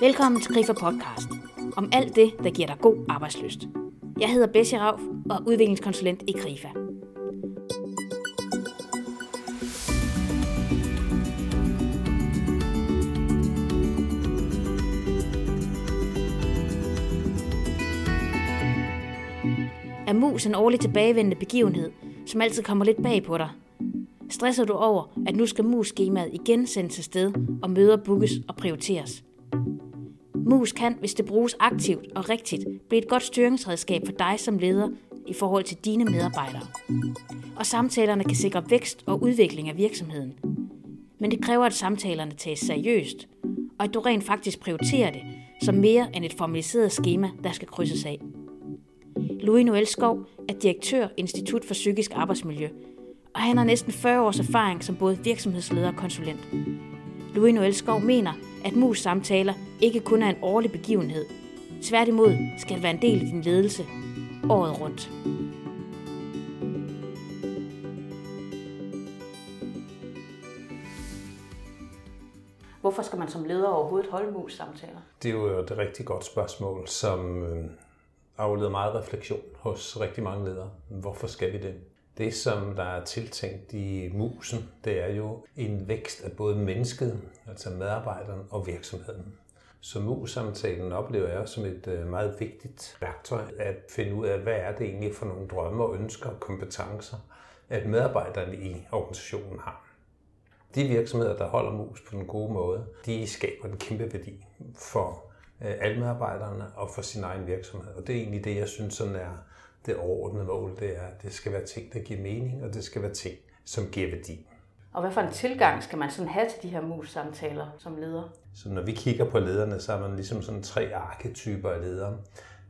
Velkommen til Grifer Podcast. Om alt det, der giver dig god arbejdsløst. Jeg hedder Bessie Rauf og er udviklingskonsulent i Grifa. Er mus en årligt tilbagevendende begivenhed, som altid kommer lidt bag på dig? Stresser du over, at nu skal mus-skemaet igen sendes afsted, og møder bookes og prioriteres? Mus kan, hvis det bruges aktivt og rigtigt, blive et godt styringsredskab for dig som leder i forhold til dine medarbejdere. Og samtalerne kan sikre vækst og udvikling af virksomheden. Men det kræver, at samtalerne tages seriøst, og at du rent faktisk prioriterer det som mere end et formaliseret schema, der skal krydses af. Louis Noel Skov er direktør Institut for Psykisk Arbejdsmiljø, og han har næsten 40 års erfaring som både virksomhedsleder og konsulent. Louis Noel Skov mener, at mus samtaler ikke kun er en årlig begivenhed. Tværtimod skal det være en del af din ledelse året rundt. Hvorfor skal man som leder overhovedet holde mus-samtaler? Det er jo et rigtig godt spørgsmål, som øh, afleder meget refleksion hos rigtig mange ledere. Hvorfor skal vi det? Det, som der er tiltænkt i musen, det er jo en vækst af både mennesket, altså medarbejderen og virksomheden. Så mus-samtalen oplever jeg som et øh, meget vigtigt værktøj at finde ud af, hvad er det egentlig for nogle drømme og ønsker og kompetencer, at medarbejderne i organisationen har. De virksomheder, der holder mus på den gode måde, de skaber en kæmpe værdi for øh, alle medarbejderne og for sin egen virksomhed. Og det er egentlig det, jeg synes sådan er det overordnede mål, det er, at det skal være ting, der giver mening, og det skal være ting, som giver værdi. Og hvad for en tilgang skal man sådan have til de her mus-samtaler som leder? Så når vi kigger på lederne, så er man ligesom sådan tre arketyper af ledere.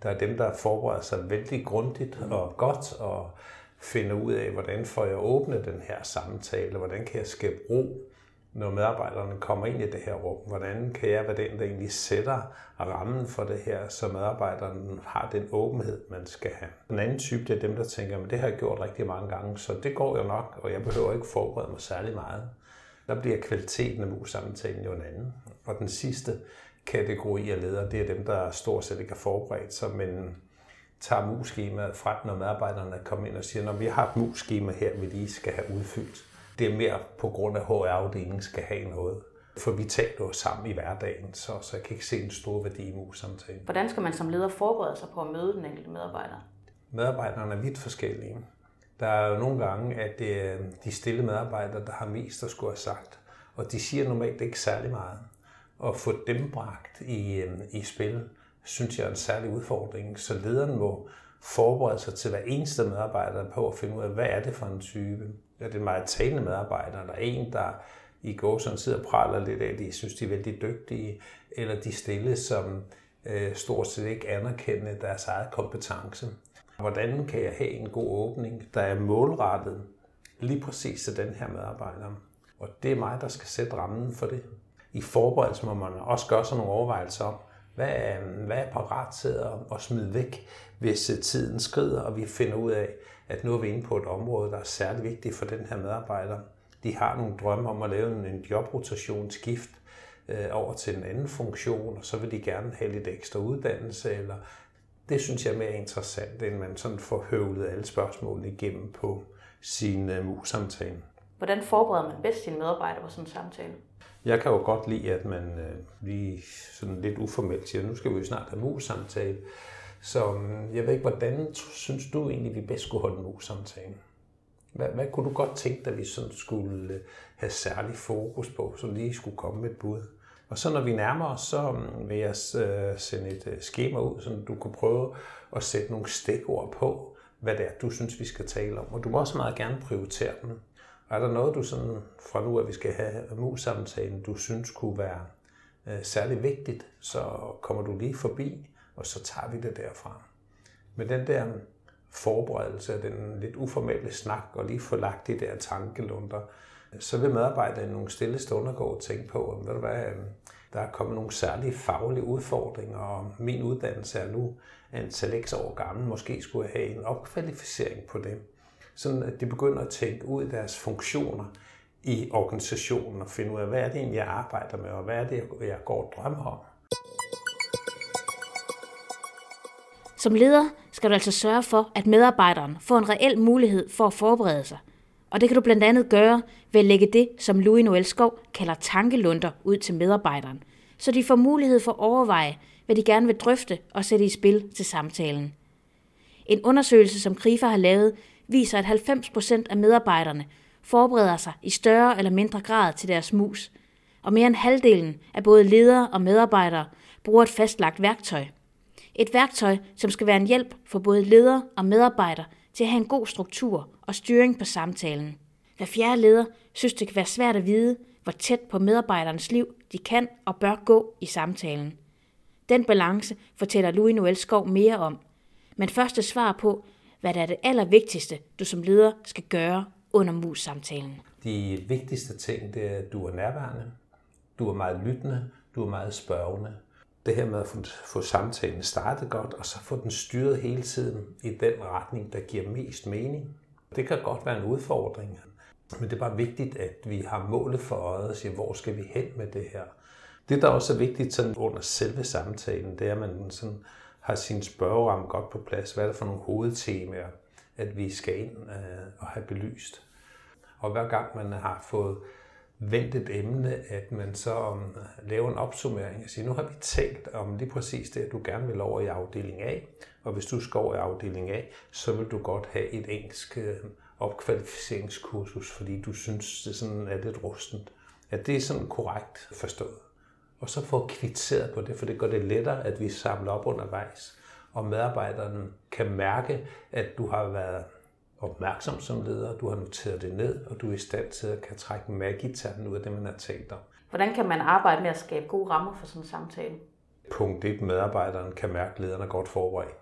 Der er dem, der forbereder sig vældig grundigt og godt og finder ud af, hvordan får jeg åbnet den her samtale, hvordan kan jeg skabe ro når medarbejderne kommer ind i det her rum, hvordan kan jeg være den, der egentlig sætter rammen for det her, så medarbejderne har den åbenhed, man skal have. Den anden type, det er dem, der tænker, at det har jeg gjort rigtig mange gange, så det går jo nok, og jeg behøver ikke forberede mig særlig meget. Der bliver kvaliteten af mus-samtalen jo en anden. Og den sidste kategori af ledere, det er dem, der stort set ikke har forberedt sig, men tager mus-skemaet frem, når medarbejderne kommer ind og siger, når vi har et mus-skema her, vi lige skal have udfyldt det er mere på grund af, HR-afdelingen skal have noget. For vi taler jo sammen i hverdagen, så, så jeg kan ikke se en stor værdi i mus-samtalen. Hvordan skal man som leder forberede sig på at møde den enkelte medarbejder? Medarbejderne er vidt forskellige. Der er jo nogle gange, at det er de stille medarbejdere, der har mest at skulle have sagt. Og de siger normalt ikke særlig meget. At få dem bragt i, øhm, i spil, synes jeg er en særlig udfordring. Så lederen må forberede sig til hver eneste medarbejder på at finde ud af, hvad er det for en type. Er det en meget talende medarbejder, eller en, der i går sådan sidder og praler lidt af, de synes, de er vældig dygtige, eller de stille, som øh, stort set ikke anerkender deres eget kompetence. Hvordan kan jeg have en god åbning, der er målrettet lige præcis til den her medarbejder? Og det er mig, der skal sætte rammen for det. I forberedelse må man også gøre sig nogle overvejelser om, hvad hvad er parat til at, at smide væk, hvis øh, tiden skrider, og vi finder ud af, at nu er vi inde på et område, der er særlig vigtigt for den her medarbejder. De har nogle drømme om at lave en jobrotationsskift øh, over til en anden funktion, og så vil de gerne have lidt ekstra uddannelse, eller det synes jeg er mere interessant, end man sådan får høvlet alle spørgsmålene igennem på sin øh, mus-samtale. Hvordan forbereder man bedst sine medarbejdere på sådan en samtale? Jeg kan jo godt lide, at man øh, lige sådan lidt uformelt siger, nu skal vi jo snart have mus-samtale. Så øh, jeg ved ikke, hvordan synes du egentlig, vi bedst skulle holde mus-samtalen? Hvad, hvad kunne du godt tænke dig, vi sådan skulle øh, have særlig fokus på, så lige skulle komme med et bud? Og så når vi nærmer os, så mm, vil jeg øh, sende et øh, skema ud, så du kan prøve at sætte nogle stikord på, hvad det er, du synes, vi skal tale om. Og du må også meget gerne prioritere dem. Er der noget, du sådan fra nu, at vi skal have mus-samtalen, du synes kunne være øh, særlig vigtigt, så kommer du lige forbi, og så tager vi det derfra. Men den der forberedelse, den lidt uformelle snak, og lige få lagt de der tankelunder, så vil medarbejderne nogle stille stunder gå og tænke på, at ved du hvad, øhm, der er kommet nogle særlige faglige udfordringer, og min uddannelse er nu en x år gammel. Måske skulle jeg have en opkvalificering på det sådan at de begynder at tænke ud i deres funktioner i organisationen og finde ud af, hvad er det egentlig, jeg arbejder med, og hvad er det, jeg går og drømmer om. Som leder skal du altså sørge for, at medarbejderen får en reel mulighed for at forberede sig. Og det kan du blandt andet gøre ved at lægge det, som Louis Noel Skov kalder tankelunder ud til medarbejderen, så de får mulighed for at overveje, hvad de gerne vil drøfte og sætte i spil til samtalen. En undersøgelse, som Krifa har lavet, viser, at 90% af medarbejderne forbereder sig i større eller mindre grad til deres mus, og mere end halvdelen af både ledere og medarbejdere bruger et fastlagt værktøj. Et værktøj, som skal være en hjælp for både ledere og medarbejdere til at have en god struktur og styring på samtalen. Hver fjerde leder synes, det kan være svært at vide, hvor tæt på medarbejderens liv de kan og bør gå i samtalen. Den balance fortæller Louis Noel Skov mere om. Men første svar på, hvad der er det allervigtigste, du som leder skal gøre under mus-samtalen. De vigtigste ting, det er, at du er nærværende, du er meget lyttende, du er meget spørgende. Det her med at få, få samtalen startet godt, og så få den styret hele tiden i den retning, der giver mest mening. Det kan godt være en udfordring, men det er bare vigtigt, at vi har målet for øjet og siger, hvor skal vi hen med det her. Det, der også er vigtigt sådan under selve samtalen, det er, at man sådan har sin spørgeramme godt på plads. Hvad er det for nogle hovedtemaer, at vi skal ind øh, og have belyst? Og hver gang man har fået vendt et emne, at man så um, laver en opsummering og siger, nu har vi talt om lige præcis det, at du gerne vil over i afdeling A, og hvis du skal over i afdeling A, så vil du godt have et engelsk øh, opkvalificeringskursus, fordi du synes, det sådan er lidt rustent. At det er sådan korrekt forstået. Og så få kvitteret på det, for det gør det lettere, at vi samler op undervejs, og medarbejderne kan mærke, at du har været opmærksom som leder, du har noteret det ned, og du er i stand til at kan trække magitanden ud af det, man har talt om. Hvordan kan man arbejde med at skabe gode rammer for sådan en samtale? Punkt 1. Medarbejderen kan mærke, at lederen er godt forberedt.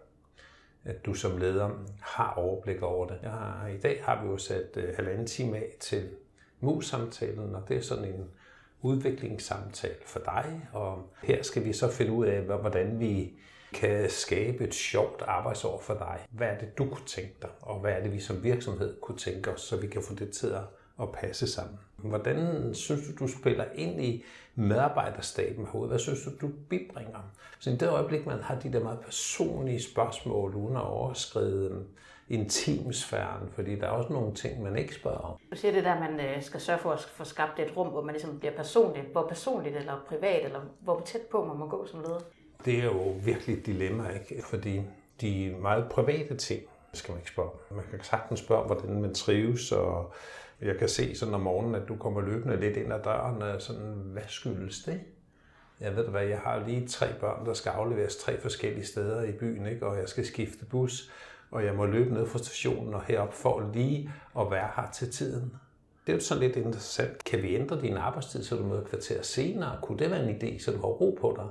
At du som leder har overblik over det. Jeg har, I dag har vi jo sat uh, halvanden time af til mus-samtalen, og det er sådan en udviklingssamtale for dig. Og her skal vi så finde ud af, hvordan vi kan skabe et sjovt arbejdsår for dig. Hvad er det, du kunne tænke dig, og hvad er det, vi som virksomhed kunne tænke os, så vi kan få det til at passe sammen. Hvordan synes du, du spiller ind i medarbejderstaben herude? Hvad synes du, du bibringer? Så i det øjeblik, man har de der meget personlige spørgsmål, uden at overskride intimsfæren, fordi der er også nogle ting, man ikke spørger om. Du siger det der, at man øh, skal sørge for at få skabt et rum, hvor man ligesom bliver personligt. Hvor personligt eller privat, eller hvor tæt på man må gå som leder? Det er jo virkelig et dilemma, ikke? fordi de meget private ting skal man ikke spørge Man kan sagtens spørge, hvordan man trives, og jeg kan se sådan om morgenen, at du kommer løbende lidt ind ad døren, og sådan, hvad skyldes det? Jeg ved hvad, jeg har lige tre børn, der skal afleveres tre forskellige steder i byen, ikke? og jeg skal skifte bus, og jeg må løbe ned fra stationen og herop for lige at være her til tiden. Det er jo sådan lidt interessant. Kan vi ændre din arbejdstid, så du møder kvarter senere? Kunne det være en idé, så du har ro på dig?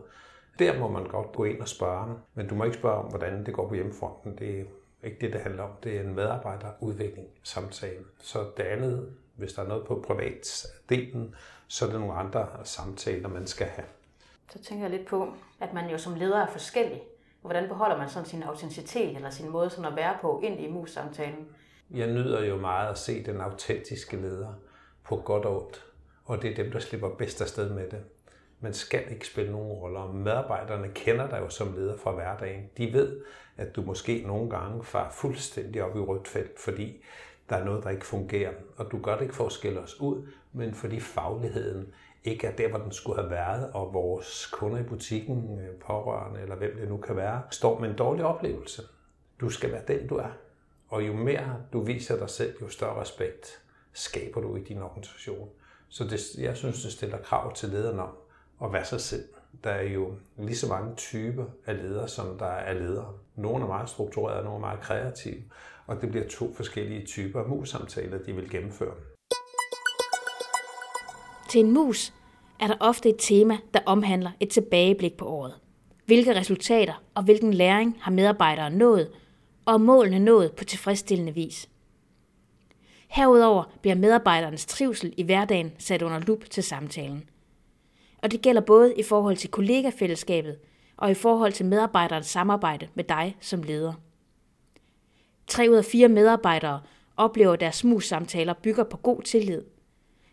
Der må man godt gå ind og spørge, men du må ikke spørge om, hvordan det går på hjemmefronten. Det er ikke det, det handler om. Det er en medarbejderudvikling samtale. Så det andet, hvis der er noget på privatdelen, så er det nogle andre samtaler, man skal have. Så tænker jeg lidt på, at man jo som leder er forskellig. Hvordan beholder man sådan sin autenticitet eller sin måde sådan at være på ind i mus-samtalen? Jeg nyder jo meget at se den autentiske leder på godt og ondt. Og det er dem, der slipper bedst afsted med det. Man skal ikke spille nogen roller. Medarbejderne kender dig jo som leder fra hverdagen. De ved, at du måske nogle gange far fuldstændig op i rødt felt, fordi der er noget, der ikke fungerer. Og du gør det ikke for at skille os ud, men fordi fagligheden ikke er der, hvor den skulle have været, og vores kunder i butikken, øh, pårørende eller hvem det nu kan være, står med en dårlig oplevelse. Du skal være den, du er. Og jo mere du viser dig selv, jo større respekt skaber du i din organisation. Så det, jeg synes, det stiller krav til lederen om at være sig selv. Der er jo lige så mange typer af ledere, som der er ledere. Nogle er meget strukturerede, nogle er meget kreative. Og det bliver to forskellige typer af mus-samtaler, de vil gennemføre. Til en mus er der ofte et tema, der omhandler et tilbageblik på året. Hvilke resultater og hvilken læring har medarbejderen nået, og målene nået på tilfredsstillende vis. Herudover bliver medarbejdernes trivsel i hverdagen sat under lup til samtalen. Og det gælder både i forhold til kollegafællesskabet og i forhold til medarbejderens samarbejde med dig som leder. Tre ud af fire medarbejdere oplever, at deres mus-samtaler bygger på god tillid.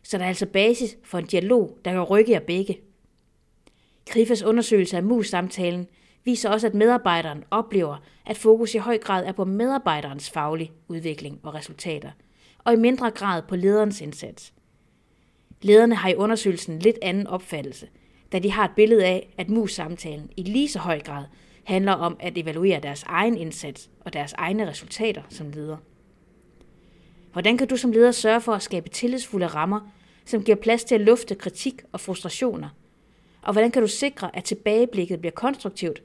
Så der er altså basis for en dialog, der kan rykke jer begge. Krifas undersøgelse af mus-samtalen viser også, at medarbejderen oplever, at fokus i høj grad er på medarbejderens faglige udvikling og resultater, og i mindre grad på lederens indsats. Lederne har i undersøgelsen lidt anden opfattelse, da de har et billede af, at mus-samtalen i lige så høj grad handler om at evaluere deres egen indsats og deres egne resultater som leder. Hvordan kan du som leder sørge for at skabe tillidsfulde rammer, som giver plads til at lufte kritik og frustrationer? Og hvordan kan du sikre, at tilbageblikket bliver konstruktivt,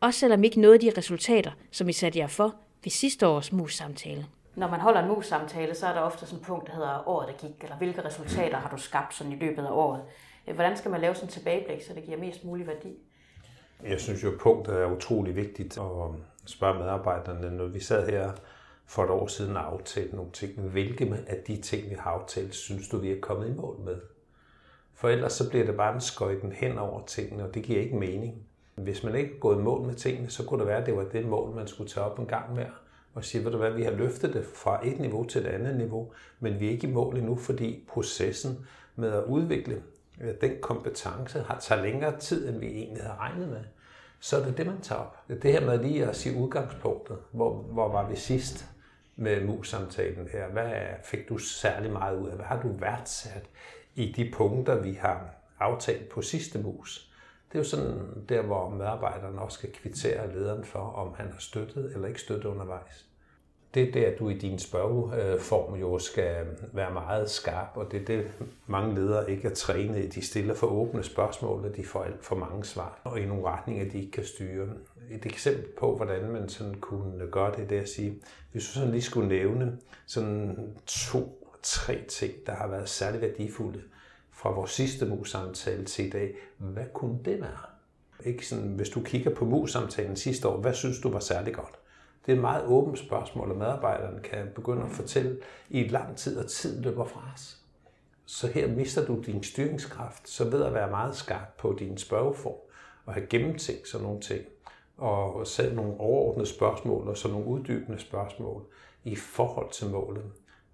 også selvom ikke noget af de resultater, som I satte jer for ved sidste års mus-samtale? Når man holder en mus-samtale, så er der ofte sådan et punkt, der hedder året, der gik, eller hvilke resultater har du skabt sådan i løbet af året. Hvordan skal man lave sådan en tilbageblik, så det giver mest mulig værdi? Jeg synes jo, at punktet er utrolig vigtigt at spørge medarbejderne, når vi sad her for et år siden har aftalt nogle ting. Hvilke af de ting, vi har aftalt, synes du, vi er kommet i mål med? For ellers så bliver det bare en skøjten hen over tingene, og det giver ikke mening. Hvis man ikke er gået i mål med tingene, så kunne det være, at det var det mål, man skulle tage op en gang med og sige, ved du hvad, vi har løftet det fra et niveau til et andet niveau, men vi er ikke i mål endnu, fordi processen med at udvikle den kompetence har taget længere tid, end vi egentlig havde regnet med. Så er det det, man tager op. Det her med lige at sige udgangspunktet. Hvor, hvor var vi sidst med mus-samtalen her? Hvad fik du særlig meget ud af? Hvad har du værdsat i de punkter, vi har aftalt på sidste mus? Det er jo sådan der, hvor medarbejderne også skal kvittere lederen for, om han har støttet eller ikke støttet undervejs det er der, du i din spørgeform jo skal være meget skarp, og det er det, mange ledere ikke er trænet i. De stiller for åbne spørgsmål, og de får alt for mange svar, og i nogle retninger, de ikke kan styre. Et eksempel på, hvordan man sådan kunne gøre det, det er at sige, hvis du sådan lige skulle nævne sådan to, tre ting, der har været særlig værdifulde fra vores sidste mus-samtale til i dag, hvad kunne det være? Ikke sådan, hvis du kigger på mus-samtalen sidste år, hvad synes du var særlig godt? Det er et meget åbent spørgsmål, og medarbejderne kan begynde at fortælle i lang tid, og tiden løber fra os. Så her mister du din styringskraft, så ved at være meget skarp på din spørgeform, og have gennemtænkt sådan nogle ting, og selv nogle overordnede spørgsmål, og så nogle uddybende spørgsmål i forhold til målet.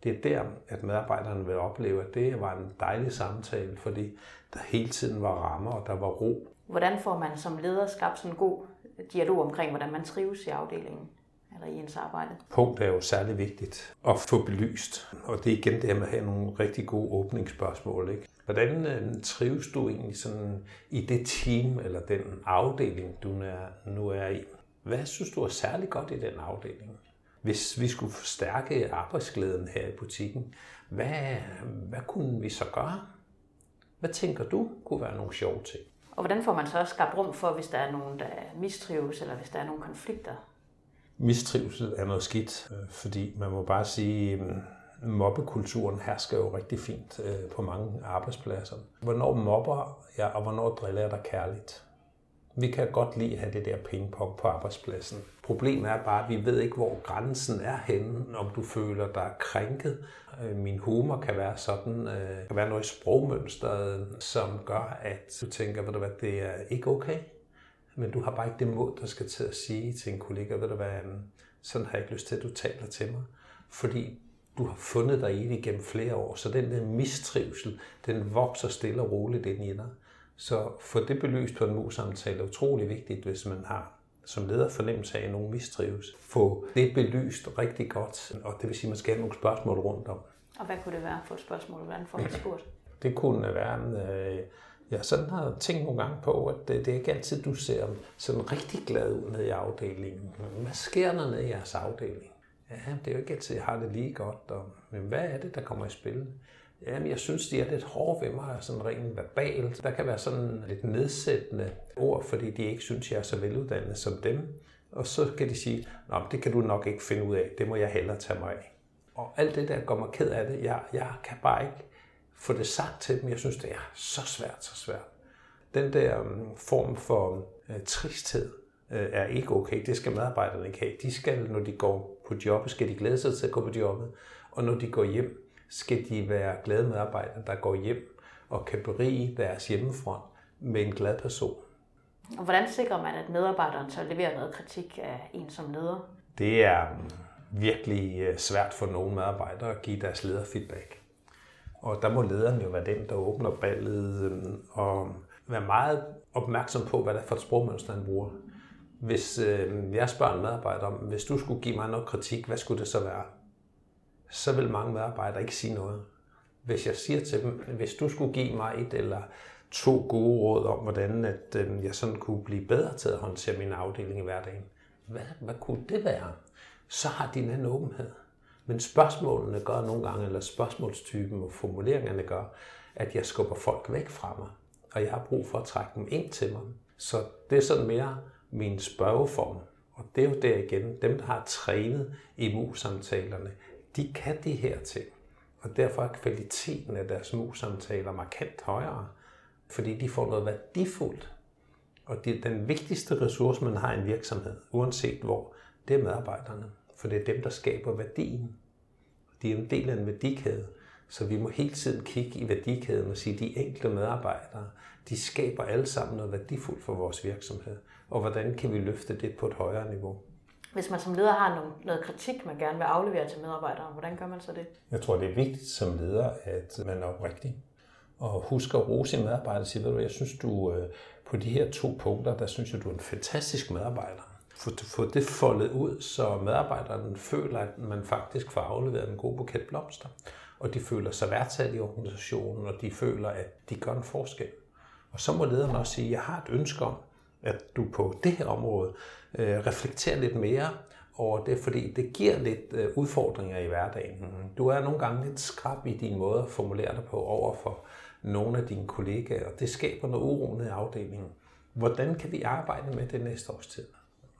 Det er der, at medarbejderne vil opleve, at det var en dejlig samtale, fordi der hele tiden var rammer, og der var ro. Hvordan får man som leder skabt sådan en god dialog omkring, hvordan man trives i afdelingen? Eller i ens arbejde. Punkt er jo særlig vigtigt at få belyst, og det er igen det med at have nogle rigtig gode åbningsspørgsmål. Ikke? Hvordan øh, trives du egentlig sådan i det team eller den afdeling, du nu er i? Hvad synes du er særlig godt i den afdeling? Hvis vi skulle forstærke arbejdsglæden her i butikken, hvad, hvad kunne vi så gøre? Hvad tænker du kunne være nogle sjove ting? Og hvordan får man så også skabt rum for, hvis der er nogen, der mistrives, eller hvis der er nogle konflikter? Mistrivsel er noget skidt, øh, fordi man må bare sige, mm, mobbekulturen hersker jo rigtig fint øh, på mange arbejdspladser. Hvornår mobber jeg, og hvornår driller jeg dig kærligt? Vi kan godt lide at have det der pingpong på arbejdspladsen. Problemet er bare, at vi ved ikke, hvor grænsen er henne, om du føler dig krænket. Øh, min humor kan være sådan, kan være noget i sprogmønstret, som gør, at du tænker, ved du hvad, det er ikke okay men du har bare ikke det mod, der skal til at sige til en kollega, ved du hvad, sådan har jeg ikke lyst til, at du taler til mig. Fordi du har fundet dig i det igennem flere år, så den der mistrivsel, den vokser stille og roligt ind i dig. Så få det belyst på en mus-samtale er utrolig vigtigt, hvis man har som leder fornemmelse af, at nogen mistrives. Få det belyst rigtig godt, og det vil sige, at man skal have nogle spørgsmål rundt om. Og hvad kunne det være for et spørgsmål? Hvordan får man spurgt? Det kunne være, øh, Ja, sådan har jeg tænkt nogle gange på, at det, det er ikke altid, du ser sådan rigtig glad ud nede i afdelingen. Hvad sker der nede i jeres afdeling? Ja, det er jo ikke altid, jeg har det lige godt. Og, men hvad er det, der kommer i spil? Jamen, jeg synes, de er lidt hårde ved mig, sådan rent verbalt. Der kan være sådan lidt nedsættende ord, fordi de ikke synes, jeg er så veluddannet som dem. Og så kan de sige, Nå, det kan du nok ikke finde ud af, det må jeg hellere tage mig af. Og alt det der går mig ked af det. Jeg, jeg kan bare ikke få det sagt til dem. Jeg synes, det er så svært, så svært. Den der um, form for uh, tristhed uh, er ikke okay. Det skal medarbejderne ikke have. De skal, når de går på jobbet, skal de glæde sig til at gå på jobbet. Og når de går hjem, skal de være glade medarbejdere, der går hjem og kan berige deres hjemmefront med en glad person. Og hvordan sikrer man, at medarbejderen så leverer noget kritik af en som leder? Det er um, virkelig uh, svært for nogle medarbejdere at give deres leder feedback. Og der må lederen jo være den, der åbner ballet øhm, og være meget opmærksom på, hvad der er for et sprogmønster, han bruger. Hvis øh, jeg spørger en medarbejder om, hvis du skulle give mig noget kritik, hvad skulle det så være? Så vil mange medarbejdere ikke sige noget. Hvis jeg siger til dem, hvis du skulle give mig et eller to gode råd om, hvordan at, øh, jeg sådan kunne blive bedre til at håndtere min afdeling i hverdagen, hvad, hvad kunne det være? Så har de en åbenhed. Men spørgsmålene gør nogle gange, eller spørgsmålstypen og formuleringerne gør, at jeg skubber folk væk fra mig. Og jeg har brug for at trække dem ind til mig. Så det er sådan mere min spørgeform. Og det er jo der igen, dem der har trænet i mus-samtalerne, de kan de her ting. Og derfor er kvaliteten af deres mus-samtaler markant højere, fordi de får noget værdifuldt. Og det er den vigtigste ressource, man har i en virksomhed, uanset hvor, det er medarbejderne. For det er dem, der skaber værdien. De er en del af en værdikæde. Så vi må hele tiden kigge i værdikæden og sige, at de enkelte medarbejdere, de skaber alle sammen noget værdifuldt for vores virksomhed. Og hvordan kan vi løfte det på et højere niveau? Hvis man som leder har noget, noget kritik, man gerne vil aflevere til medarbejdere, hvordan gør man så det? Jeg tror, det er vigtigt som leder, at man er oprigtig. Og husk at rose en medarbejder og sige, ved du, jeg synes, du øh, på de her to punkter, der synes jeg, du er en fantastisk medarbejder. Få, få det foldet ud, så medarbejderne føler, at man faktisk får afleveret en god buket blomster. Og de føler sig værdsat i organisationen, og de føler, at de gør en forskel. Og så må lederen også sige, at jeg har et ønske om, at du på det her område øh, reflekterer lidt mere over det, fordi det giver lidt øh, udfordringer i hverdagen. Du er nogle gange lidt skrab i din måde at formulere dig på over for nogle af dine kollegaer, og det skaber noget uro i afdelingen. Hvordan kan vi arbejde med det næste års tid?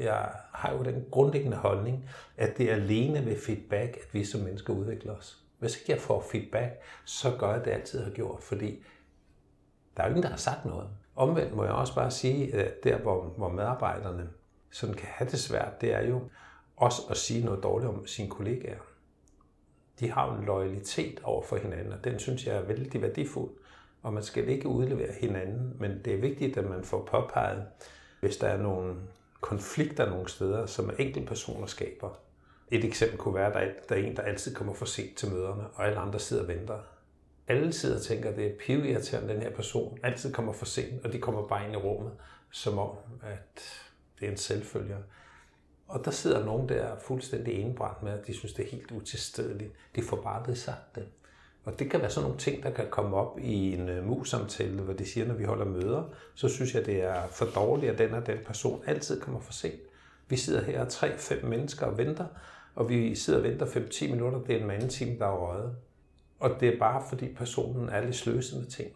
Jeg har jo den grundlæggende holdning, at det er alene ved feedback, at vi som mennesker udvikler os. Hvis ikke jeg får feedback, så gør jeg det altid har gjort, fordi der er jo ingen, der har sagt noget. Omvendt må jeg også bare sige, at der hvor, hvor medarbejderne sådan kan have det svært, det er jo også at sige noget dårligt om sine kollegaer. De har jo en loyalitet over for hinanden, og den synes jeg er vældig værdifuld. Og man skal ikke udlevere hinanden, men det er vigtigt, at man får påpeget, hvis der er nogle konflikter nogle steder, som enkeltpersoner skaber. Et eksempel kunne være, at der er en, der altid kommer for sent til møderne, og alle andre sidder og venter alle sidder og tænker, at det er pivirriterende, den her person altid kommer for sent, og de kommer bare ind i rummet, som om, at det er en selvfølge. Og der sidder nogen der fuldstændig indbrændt med, at de synes, det er helt utilstedeligt. De får bare det sagt det. Og det kan være sådan nogle ting, der kan komme op i en øh, mus-samtale, hvor de siger, når vi holder møder, så synes jeg, det er for dårligt, at den og den person altid kommer for sent. Vi sidder her tre-fem mennesker og venter, og vi sidder og venter 5-10 minutter. Det er en anden time, der er røget. Og det er bare fordi personen er lidt sløset med ting.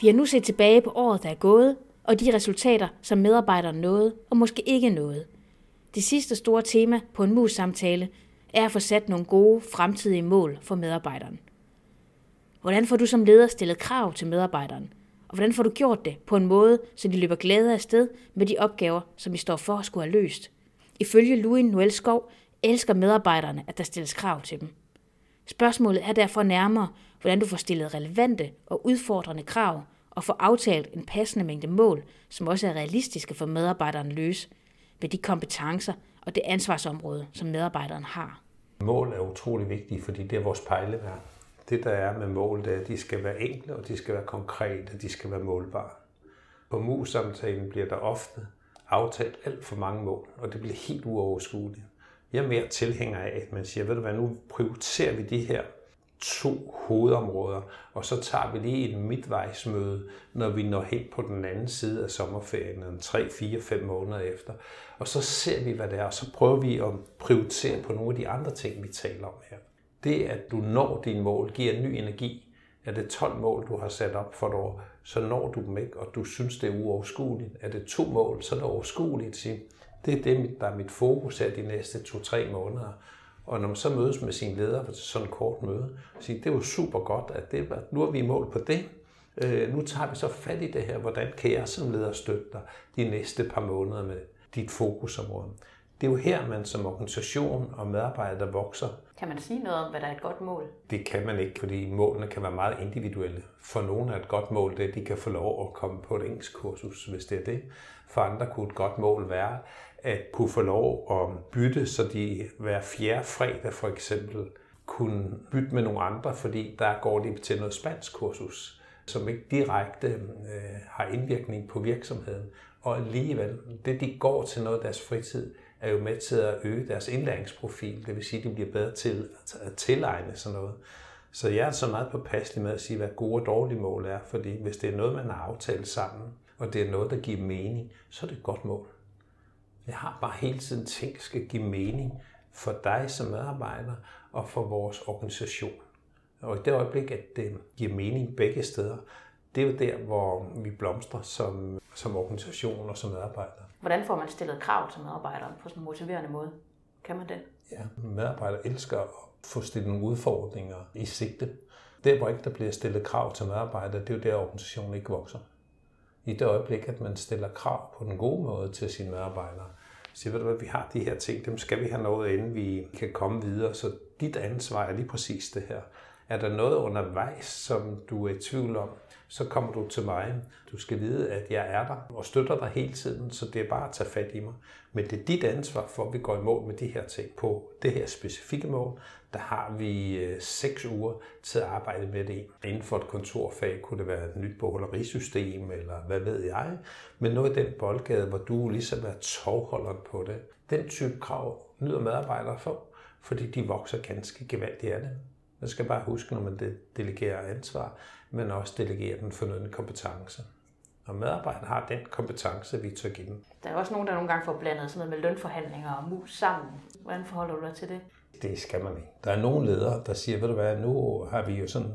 Vi har nu set tilbage på året, der er gået, og de resultater, som medarbejderne nåede og måske ikke nåede. Det sidste store tema på en mus-samtale er at få sat nogle gode fremtidige mål for medarbejderen. Hvordan får du som leder stillet krav til medarbejderen? Og hvordan får du gjort det på en måde, så de løber glæde af sted med de opgaver, som vi står for at skulle have løst? Ifølge Louis Noel Skov elsker medarbejderne, at der stilles krav til dem. Spørgsmålet er derfor nærmere, hvordan du får stillet relevante og udfordrende krav og får aftalt en passende mængde mål, som også er realistiske for medarbejderen løse med de kompetencer og det ansvarsområde, som medarbejderen har. Mål er utrolig vigtige, fordi det er vores pejleværk. Det der er med mål, det er, at de skal være enkle, og de skal være konkrete, og de skal være målbare. På mus-samtalen bliver der ofte aftalt alt for mange mål, og det bliver helt uoverskueligt. Jeg er mere tilhænger af, at man siger, ved du hvad, nu prioriterer vi de her to hovedområder, og så tager vi lige et midtvejsmøde, når vi når hen på den anden side af sommerferien, 3, 4, 5 måneder efter. Og så ser vi, hvad det er, og så prøver vi at prioritere på nogle af de andre ting, vi taler om her. Det, at du når dine mål, giver ny energi. Er det 12 mål, du har sat op for et år, så når du dem ikke, og du synes, det er uoverskueligt. Er det to mål, så er det overskueligt. Det er det, der er mit fokus her de næste to-tre måneder. Og når man så mødes med sin leder på sådan et kort møde, så siger det er jo super godt, at det, nu er vi i mål på det. Øh, nu tager vi så fat i det her. Hvordan kan jeg som leder støtte dig de næste par måneder med dit fokusområde? Det er jo her, man som organisation og medarbejder vokser. Kan man sige noget om, hvad der er et godt mål? Det kan man ikke, fordi målene kan være meget individuelle. For nogle er et godt mål det, at de kan få lov at komme på et engelsk kursus, hvis det er det. For andre kunne et godt mål være, at kunne få lov at bytte, så de hver fjerde fredag for eksempel kunne bytte med nogle andre, fordi der går de til noget spansk kursus. som ikke direkte øh, har indvirkning på virksomheden. Og alligevel, det de går til noget af deres fritid, er jo med til at øge deres indlæringsprofil. Det vil sige, at de bliver bedre til at tilegne sådan noget. Så jeg er så meget påpasselig med at sige, hvad gode og dårlige mål er, fordi hvis det er noget, man har aftalt sammen, og det er noget, der giver mening, så er det et godt mål. Jeg har bare hele tiden tænkt, skal give mening for dig som medarbejder og for vores organisation. Og i det øjeblik, at det giver mening begge steder, det er jo der, hvor vi blomstrer som, som organisation og som medarbejdere. Hvordan får man stillet krav til medarbejdere på sådan en motiverende måde? Kan man det? Ja, medarbejdere elsker at få stillet nogle udfordringer i sigte. Der, hvor ikke der bliver stillet krav til medarbejdere, det er jo der, organisationen ikke vokser. I det øjeblik, at man stiller krav på den gode måde til sine medarbejdere, siger, ved du hvad, vi har de her ting, dem skal vi have noget, inden vi kan komme videre. Så dit ansvar er lige præcis det her. Er der noget undervejs, som du er i tvivl om, så kommer du til mig. Du skal vide, at jeg er der og støtter dig hele tiden, så det er bare at tage fat i mig. Men det er dit ansvar for, at vi går i mål med de her ting. På det her specifikke mål, der har vi øh, seks uger til at arbejde med det. Inden for et kontorfag kunne det være et nyt bogholderisystem, eller hvad ved jeg. Men noget i den boldgade, hvor du ligesom er tovholderen på det. Den type krav nyder medarbejdere for, fordi de vokser ganske gevaldigt af det. Man skal bare huske, når man delegerer ansvar, men også delegerer den fornødne kompetence. Og medarbejderne har den kompetence, vi tør give dem. Der er også nogen, der nogle gange får blandet sådan noget med lønforhandlinger og mus sammen. Hvordan forholder du dig til det? Det skal man ikke. Der er nogle ledere, der siger, ved du hvad, nu har vi jo sådan,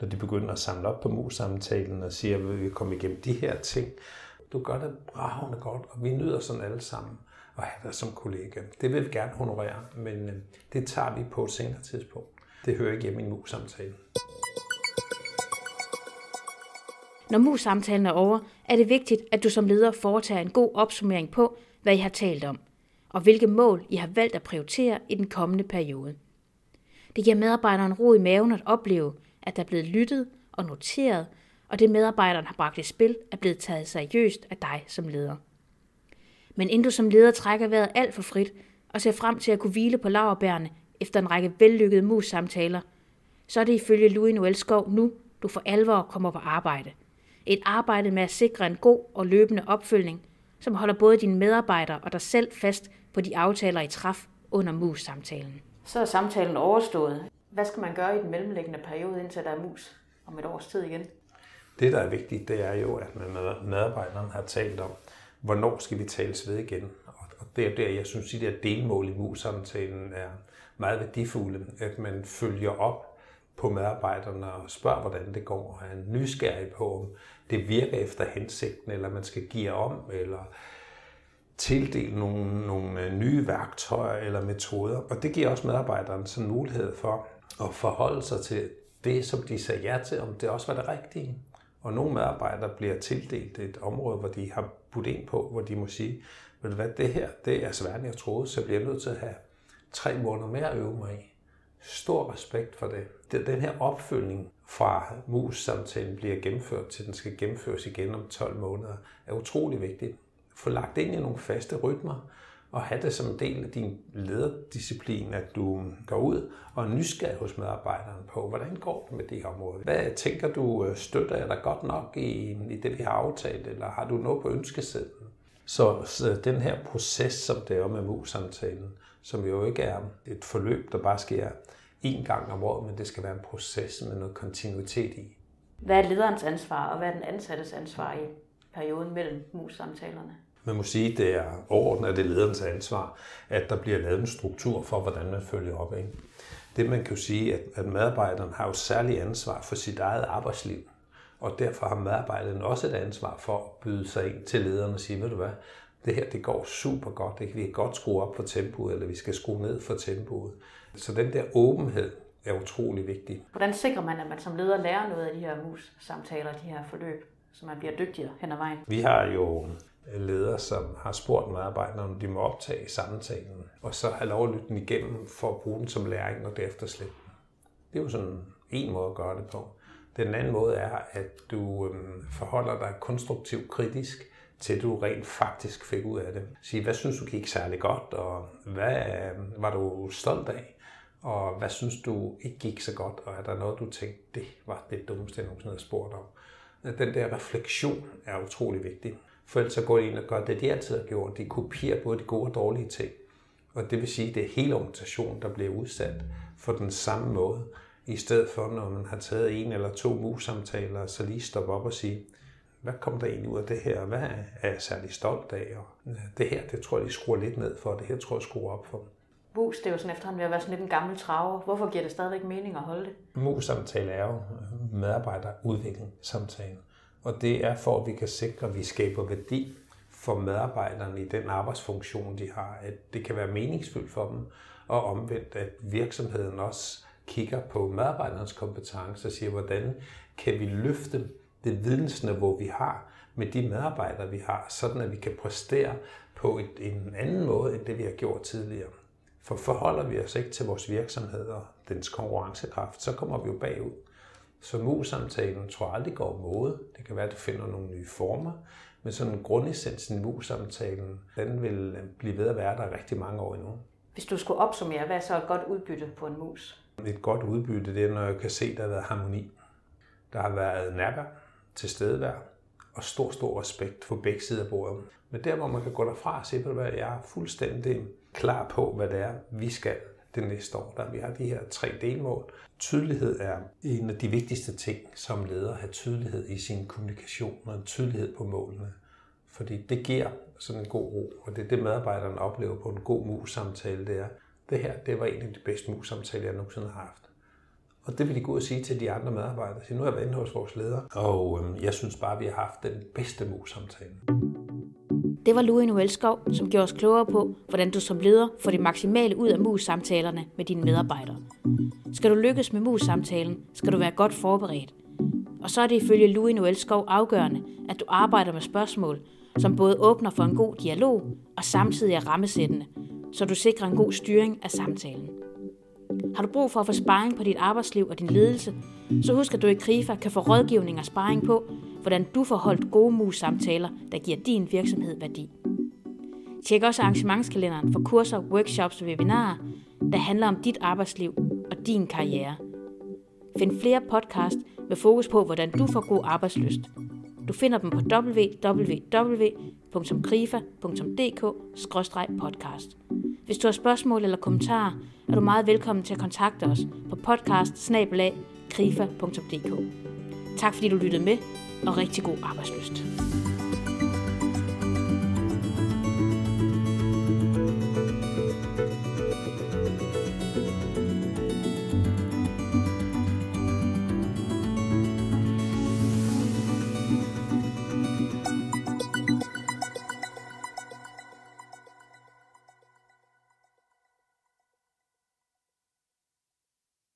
når de begynder at samle op på mus-samtalen og siger, at vi kommer igennem de her ting. Du gør det bravende godt, og vi nyder sådan alle sammen at have dig som kollega. Det vil vi gerne honorere, men øh, det tager vi på et senere tidspunkt. Det hører ikke hjemme i en mus-samtale. Når mus-samtalen er over, er det vigtigt, at du som leder foretager en god opsummering på, hvad I har talt om, og hvilke mål I har valgt at prioritere i den kommende periode. Det giver medarbejderen ro i maven at opleve, at der er blevet lyttet og noteret, og det medarbejderen har bragt i spil er blevet taget seriøst af dig som leder. Men inden du som leder trækker vejret alt for frit og ser frem til at kunne hvile på laverbærene efter en række vellykkede mus-samtaler, så er det ifølge Louis Noel Skov nu, du for alvor kommer på arbejde. Et arbejde med at sikre en god og løbende opfølgning, som holder både dine medarbejdere og dig selv fast på de aftaler, I træf under mus-samtalen. Så er samtalen overstået. Hvad skal man gøre i den mellemliggende periode, indtil der er mus om et års tid igen? Det, der er vigtigt, det er jo, at medarbejderne har talt om, hvornår skal vi tales ved igen. Og det er der, jeg synes, at de der delmål i mus-samtalen er meget værdifulde, at man følger op på medarbejderne og spørger, hvordan det går, og er nysgerrig på, om det virker efter hensigten, eller man skal give om, eller tildele nogle, nogle øh, nye værktøjer eller metoder. Og det giver også medarbejderne sådan mulighed for at forholde sig til det, som de sagde ja til, om det også var det rigtige. Og nogle medarbejdere bliver tildelt et område, hvor de har budt ind på, hvor de må sige, ved du hvad, det her, det er sværere, end jeg troede, så bliver jeg nødt til at have tre måneder mere at øve mig i. Stor respekt for det. Den her opfølgning fra mus-samtalen bliver gennemført til den skal gennemføres igen om 12 måneder, er utrolig vigtigt. Få lagt ind i nogle faste rytmer, og have det som en del af din lederdisciplin, at du går ud og er nysgerrig hos medarbejderne på, hvordan går det med det her område? Hvad tænker du øh, støtter jeg dig godt nok i, i det, vi har aftalt, eller har du noget på ønskesedlen? Så, så den her proces, som det er med mus-samtalen, som jo ikke er et forløb, der bare sker én gang om året, men det skal være en proces med noget kontinuitet i. Hvad er lederens ansvar, og hvad er den ansattes ansvar i perioden mellem mus-samtalerne? Man må sige, at det er overordnet af det lederens ansvar, at der bliver lavet en struktur for, hvordan man følger op. Ikke? Det man kan jo sige, at, at medarbejderen har jo særlig ansvar for sit eget arbejdsliv. Og derfor har medarbejderen også et ansvar for at byde sig ind til lederen og sige, ved du hvad, det her det går super godt, det vi kan godt skrue op for tempoet, eller vi skal skrue ned for tempoet. Så den der åbenhed er utrolig vigtig. Hvordan sikrer man, at man som leder lærer noget af de her mus-samtaler, de her forløb, så man bliver dygtigere hen ad vejen? Vi har jo ledere, som har spurgt medarbejderne, om de må optage samtalen, og så have lov at lytte den igennem for at bruge den som læring og derefter den. Det er jo sådan en måde at gøre det på. Den anden måde er, at du øhm, forholder dig konstruktivt kritisk til du rent faktisk fik ud af det. Sige, hvad synes du gik særlig godt, og hvad øhm, var du stolt af? Og hvad synes du ikke gik så godt, og er der noget, du tænkte, det var det dummeste, jeg nogensinde havde spurgt om? den der refleksion er utrolig vigtig. For ellers så går de ind og gør det, de altid har gjort. De kopierer både de gode og dårlige ting. Og det vil sige, at det er hele organisationen, der bliver udsat for den samme måde. I stedet for, når man har taget en eller to mus-samtaler, så lige stoppe op og sige, hvad kom der egentlig ud af det her? Hvad er jeg særlig stolt af? Og det her, det tror jeg, de skruer lidt ned for. Det her tror jeg skruer op for. Mus, det er jo sådan efterhånden ved at være sådan lidt en gammel traver. Hvorfor giver det stadigvæk mening at holde det? Mus-samtale er jo medarbejderudviklingssamtale. Og det er for, at vi kan sikre, at vi skaber værdi for medarbejderne i den arbejdsfunktion, de har. At det kan være meningsfyldt for dem, og omvendt, at virksomheden også kigger på medarbejdernes kompetencer og siger, hvordan kan vi løfte det vidensniveau, vi har med de medarbejdere, vi har, sådan at vi kan præstere på et, en anden måde, end det vi har gjort tidligere. For forholder vi os ikke til vores virksomhed og dens konkurrencekraft, så kommer vi jo bagud. Så mus-samtalen tror jeg aldrig går mode. Det kan være, at du finder nogle nye former. Men sådan grundessensen i mus-samtalen, den vil blive ved at være der rigtig mange år endnu. Hvis du skulle opsummere, hvad er så et godt udbytte på en mus? Et godt udbytte, det er, når jeg kan se, at der har været harmoni. Der har været nærvær, tilstedevær og stor, stor respekt for begge sider af bordet. Men der, hvor man kan gå derfra og se, at jeg er fuldstændig klar på, hvad det er, vi skal det næste år. Der vi har de her tre delmål. Tydelighed er en af de vigtigste ting som leder, at have tydelighed i sin kommunikation og en tydelighed på målene. Fordi det giver sådan en god ro, og det er det, medarbejderne oplever på en god mus-samtale, det er, det her, det var en af de bedste mus-samtaler, jeg nogensinde har haft. Og det vil de gå og sige til de andre medarbejdere. Så nu har jeg været inde hos vores leder, og øhm, jeg synes bare, at vi har haft den bedste mus-samtale. Det var Louis Noelskov, som gjorde os klogere på, hvordan du som leder får det maksimale ud af mus-samtalerne med dine medarbejdere. Skal du lykkes med mus-samtalen, skal du være godt forberedt. Og så er det ifølge Louis Noelskov afgørende, at du arbejder med spørgsmål, som både åbner for en god dialog og samtidig er rammesættende, så du sikrer en god styring af samtalen. Har du brug for at få sparring på dit arbejdsliv og din ledelse, så husk at du i KRIFA kan få rådgivning og sparring på, hvordan du får holdt gode mus-samtaler, der giver din virksomhed værdi. Tjek også arrangementskalenderen for kurser, workshops og webinarer, der handler om dit arbejdsliv og din karriere. Find flere podcast med fokus på, hvordan du får god arbejdsløst. Du finder dem på www.krifa.dk-podcast. Hvis du har spørgsmål eller kommentarer, er du meget velkommen til at kontakte os på podcast Tak fordi du lyttede med, og rigtig god arbejdsløst.